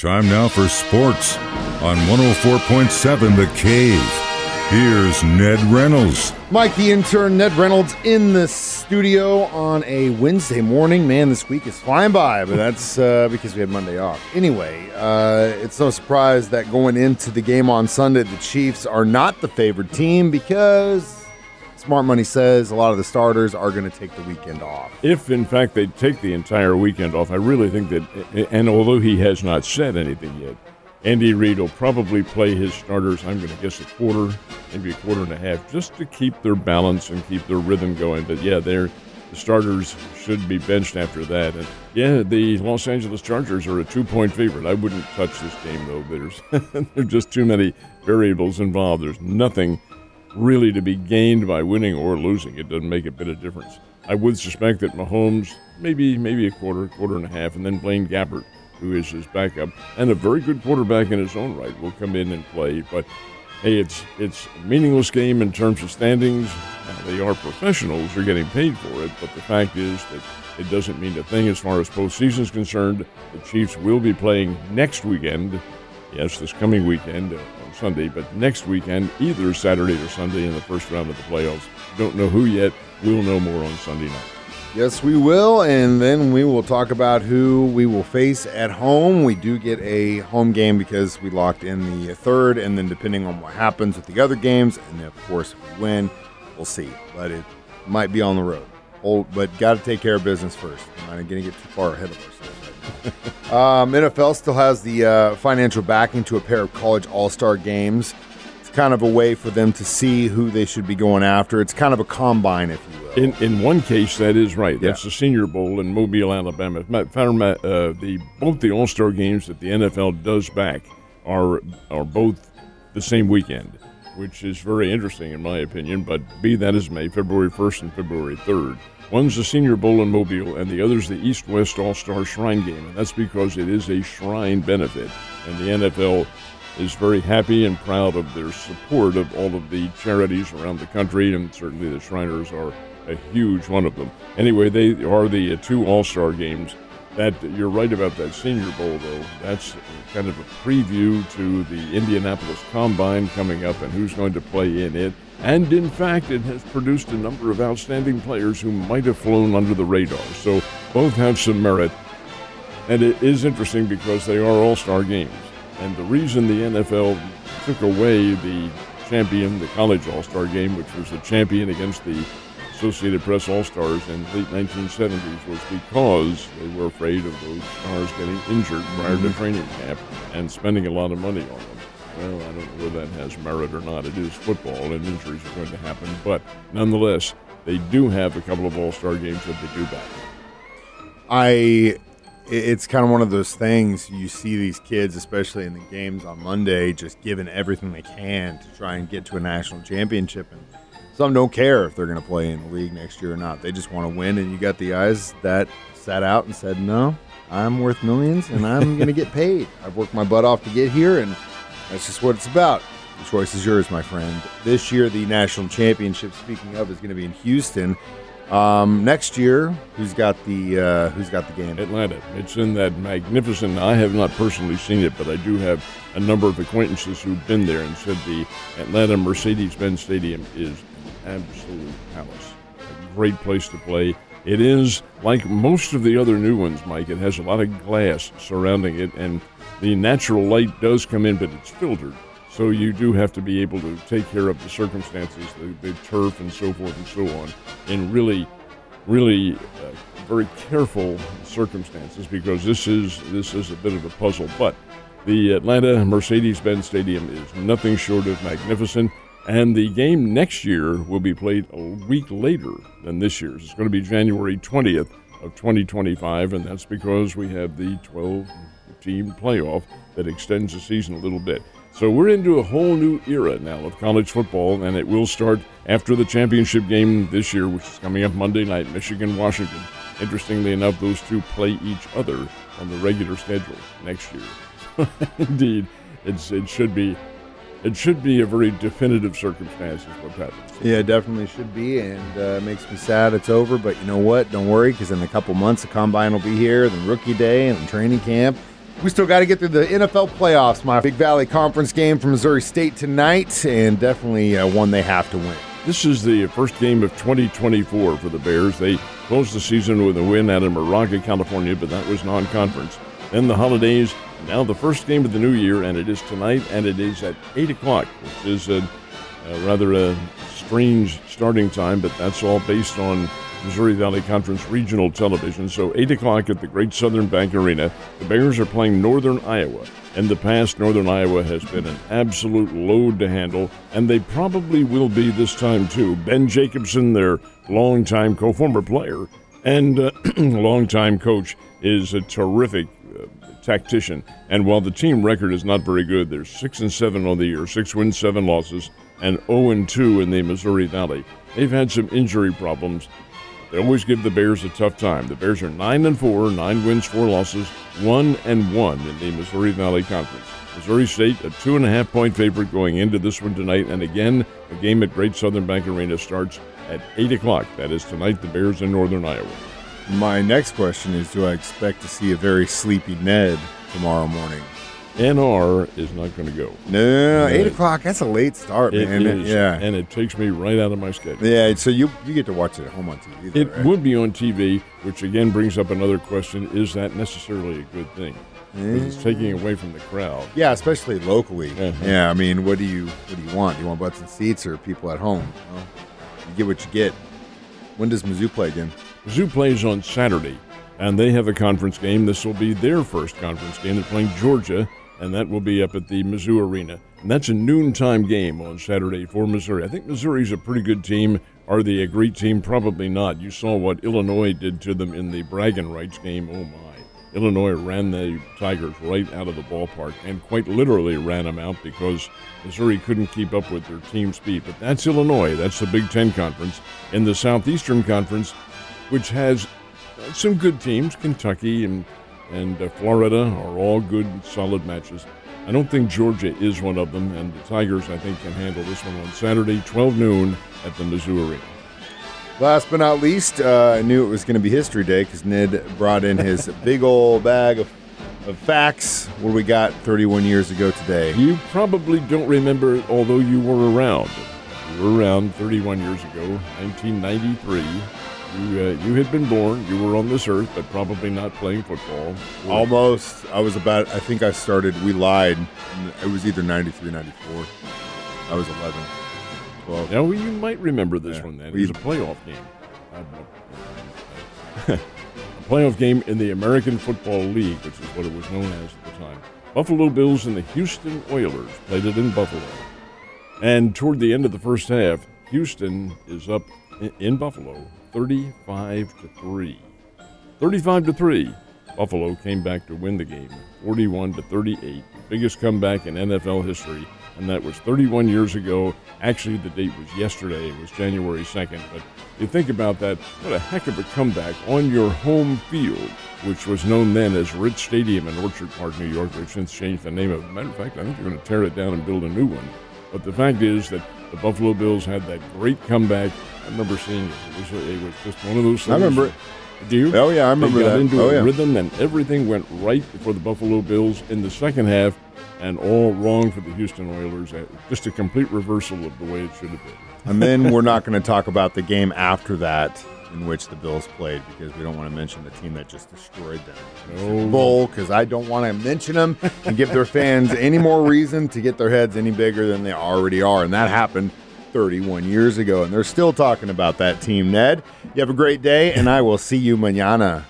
Time now for sports on 104.7 The Cave. Here's Ned Reynolds. Mike, the intern, Ned Reynolds, in the studio on a Wednesday morning. Man, this week is flying by, but that's uh, because we had Monday off. Anyway, uh, it's no surprise that going into the game on Sunday, the Chiefs are not the favored team because Smart Money says a lot of the starters are going to take the weekend off. If, in fact, they take the entire weekend off, I really think that, and although he has not said anything yet, Andy Reid will probably play his starters, I'm going to guess a quarter, maybe a quarter and a half, just to keep their balance and keep their rhythm going. But yeah, they're, the starters should be benched after that. And yeah, the Los Angeles Chargers are a two point favorite. I wouldn't touch this game, though. There's, there's just too many variables involved. There's nothing really to be gained by winning or losing. It doesn't make a bit of difference. I would suspect that Mahomes, maybe maybe a quarter, quarter and a half, and then Blaine Gabbert who is his backup and a very good quarterback in his own right, will come in and play. But hey, it's it's a meaningless game in terms of standings. Now, they are professionals; they're getting paid for it. But the fact is that it doesn't mean a thing as far as postseason is concerned. The Chiefs will be playing next weekend. Yes, this coming weekend uh, on Sunday, but next weekend, either Saturday or Sunday in the first round of the playoffs. Don't know who yet. We'll know more on Sunday night. Yes, we will. And then we will talk about who we will face at home. We do get a home game because we locked in the third. And then depending on what happens with the other games, and of course, if we win, we'll see. But it might be on the road. Old, but got to take care of business first. I'm not going to get too far ahead of ourselves. um, NFL still has the uh, financial backing to a pair of college all star games It's kind of a way for them to see who they should be going after. It's kind of a combine, if you will. In in one case, that is right. That's yeah. the Senior Bowl in Mobile, Alabama. Uh, the both the All Star games that the NFL does back are are both the same weekend, which is very interesting in my opinion. But be that as may, February first and February third. One's the Senior Bowl in Mobile, and the other's the East West All Star Shrine Game, and that's because it is a shrine benefit, and the NFL is very happy and proud of their support of all of the charities around the country, and certainly the Shriners are a huge one of them. Anyway, they are the two All Star games. That you're right about that Senior Bowl, though. That's kind of a preview to the Indianapolis Combine coming up and who's going to play in it. And in fact, it has produced a number of outstanding players who might have flown under the radar. So both have some merit. And it is interesting because they are all star games. And the reason the NFL took away the champion, the college all star game, which was the champion against the Associated Press All Stars in the late 1970s, was because they were afraid of those stars getting injured prior to mm-hmm. training camp and spending a lot of money on them. Well, I don't know whether that has merit or not. It is football, and injuries are going to happen. But nonetheless, they do have a couple of All Star games that they do back. I it's kind of one of those things you see these kids, especially in the games on Monday, just giving everything they can to try and get to a national championship. And some don't care if they're going to play in the league next year or not. They just want to win. And you got the guys that sat out and said, no, I'm worth millions and I'm going to get paid. I've worked my butt off to get here, and that's just what it's about. The choice is yours, my friend. This year, the national championship, speaking of, is going to be in Houston. Um, next year, who's got the uh, who's got the game? Atlanta. It's in that magnificent. I have not personally seen it, but I do have a number of acquaintances who've been there and said the Atlanta Mercedes-Benz Stadium is an absolute palace. A great place to play. It is like most of the other new ones, Mike. It has a lot of glass surrounding it, and the natural light does come in, but it's filtered. So you do have to be able to take care of the circumstances, the, the turf and so forth and so on, in really, really uh, very careful circumstances because this is this is a bit of a puzzle. But the Atlanta Mercedes-Benz Stadium is nothing short of magnificent. And the game next year will be played a week later than this year's. It's going to be January 20th of 2025, and that's because we have the 12 team playoff that extends the season a little bit. So we're into a whole new era now of college football, and it will start after the championship game this year, which is coming up Monday night, Michigan Washington. Interestingly enough, those two play each other on the regular schedule next year. Indeed, it's it should be it should be a very definitive circumstance is what happens. Yeah, it definitely should be, and uh, it makes me sad it's over. But you know what? Don't worry, because in a couple months the combine will be here, then rookie day, and training camp, We still got to get through the NFL playoffs. My Big Valley Conference game from Missouri State tonight, and definitely uh, one they have to win. This is the first game of 2024 for the Bears. They closed the season with a win out in Moraga, California, but that was non conference. Then the holidays, now the first game of the new year, and it is tonight, and it is at 8 o'clock, which is a, a rather a strange starting time, but that's all based on Missouri Valley Conference Regional Television. So 8 o'clock at the Great Southern Bank Arena. The Bears are playing Northern Iowa. In the past, Northern Iowa has been an absolute load to handle, and they probably will be this time too. Ben Jacobson, their longtime co former player and uh, longtime coach, is a terrific tactician. And while the team record is not very good, they're 6 and 7 on the year, 6 wins, 7 losses, and 0 and 2 in the Missouri Valley. They've had some injury problems, they always give the Bears a tough time. The Bears are 9 and 4, 9 wins, 4 losses, 1 and 1 in the Missouri Valley Conference. Missouri State, a two and a half point favorite going into this one tonight. And again, the game at Great Southern Bank Arena starts at 8 o'clock. That is tonight, the Bears in Northern Iowa. My next question is Do I expect to see a very sleepy Ned tomorrow morning? NR is not going to go. No, eight o'clock. That's a late start, It man. is, yeah, and it takes me right out of my schedule. yeah. So you you get to watch it at home on TV. though, It right? would be on TV, which again brings up another question: Is that necessarily a good thing? 'Cause it's taking away from the crowd. Yeah, especially locally. Uh-huh. Yeah, I mean, what do you what do you want? Do you want butts and seats or people at home? Well, you get what you get. When does Mizzou play again? Zoo plays on Saturday, and they have a conference game. This will be their first conference game. They're playing Georgia, and that will be up at the Mizzou Arena. And that's a noontime game on Saturday for Missouri. I think Missouri's a pretty good team. Are they a great team? Probably not. You saw what Illinois did to them in the bragging rights game. Oh my. Illinois ran the Tigers right out of the ballpark and quite literally ran them out because Missouri couldn't keep up with their team speed. But that's Illinois. That's the Big Ten Conference. In the Southeastern Conference, which has uh, some good teams, Kentucky and and uh, Florida are all good, solid matches. I don't think Georgia is one of them, and the Tigers, I think, can handle this one on Saturday, 12 noon at the Mizzou Arena. Last but not least, uh, I knew it was going to be History Day because Ned brought in his big old bag of, of facts. What we got 31 years ago today? You probably don't remember, although you were around. You were around 31 years ago, 1993. You, uh, you had been born. You were on this earth, but probably not playing football. Almost. I was about, I think I started, we lied. It was either 93, 94. I was 11, 12. Now, you might remember this Yeah. one then. It was a playoff game. a playoff game in the American Football League, which is what it was known as at the time. Buffalo Bills and the Houston Oilers played it in Buffalo. And toward the end of the first half, Houston is up in Buffalo 35 to 3. 35 to 3. Buffalo came back to win the game 41 to 38, the biggest comeback in NFL history, and that was 31 years ago. Actually, the date was yesterday, it was January 2nd, but you think about that, what a heck of a comeback on your home field, which was known then as Rich Stadium in Orchard Park, New York. They've since changed the name of it. Matter of fact, I think they're going to tear it down and build a new one. But the fact is that the Buffalo Bills had that great comeback. Remember seeing it. It was, it was just one of those things. I remember it. Do you? Oh, yeah, I remember they got that. into Oh, a yeah. rhythm, and everything went right for the Buffalo Bills in the second half, and all wrong for the Houston Oilers. Uh, Just a complete reversal of the way it should have been. And then we're not going to talk about the game after that in which the Bills played because we don't want to mention the team that just destroyed them. in the Super No. Bowl because I don't want to mention them and give their fans any more reason to get their heads any bigger than they already are. And that happened 31 years ago. And they're still talking about that team, Ned. You have a great day, and I will see you mañana.